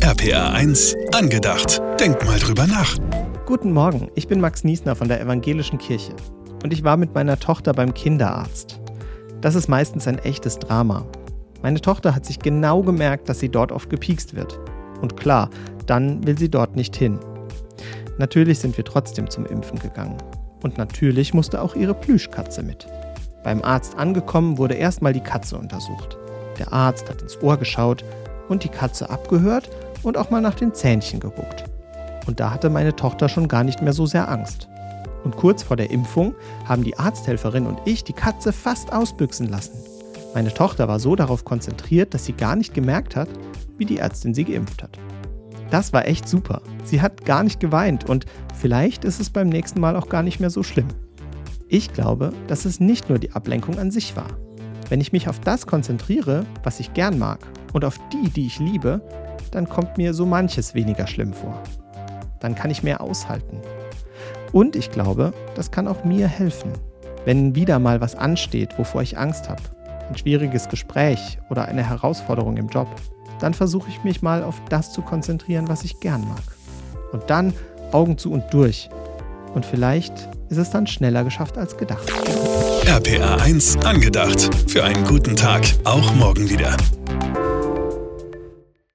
RPA 1, angedacht. Denk mal drüber nach. Guten Morgen, ich bin Max Niesner von der Evangelischen Kirche. Und ich war mit meiner Tochter beim Kinderarzt. Das ist meistens ein echtes Drama. Meine Tochter hat sich genau gemerkt, dass sie dort oft gepiekst wird. Und klar, dann will sie dort nicht hin. Natürlich sind wir trotzdem zum Impfen gegangen. Und natürlich musste auch ihre Plüschkatze mit. Beim Arzt angekommen wurde erstmal die Katze untersucht. Der Arzt hat ins Ohr geschaut und die Katze abgehört und auch mal nach den Zähnchen geguckt. Und da hatte meine Tochter schon gar nicht mehr so sehr Angst. Und kurz vor der Impfung haben die Arzthelferin und ich die Katze fast ausbüchsen lassen. Meine Tochter war so darauf konzentriert, dass sie gar nicht gemerkt hat, wie die Ärztin sie geimpft hat. Das war echt super. Sie hat gar nicht geweint und vielleicht ist es beim nächsten Mal auch gar nicht mehr so schlimm. Ich glaube, dass es nicht nur die Ablenkung an sich war. Wenn ich mich auf das konzentriere, was ich gern mag, und auf die, die ich liebe, dann kommt mir so manches weniger schlimm vor. Dann kann ich mehr aushalten. Und ich glaube, das kann auch mir helfen. Wenn wieder mal was ansteht, wovor ich Angst habe, ein schwieriges Gespräch oder eine Herausforderung im Job, dann versuche ich mich mal auf das zu konzentrieren, was ich gern mag. Und dann Augen zu und durch. Und vielleicht ist es dann schneller geschafft als gedacht. RPA 1, angedacht. Für einen guten Tag, auch morgen wieder.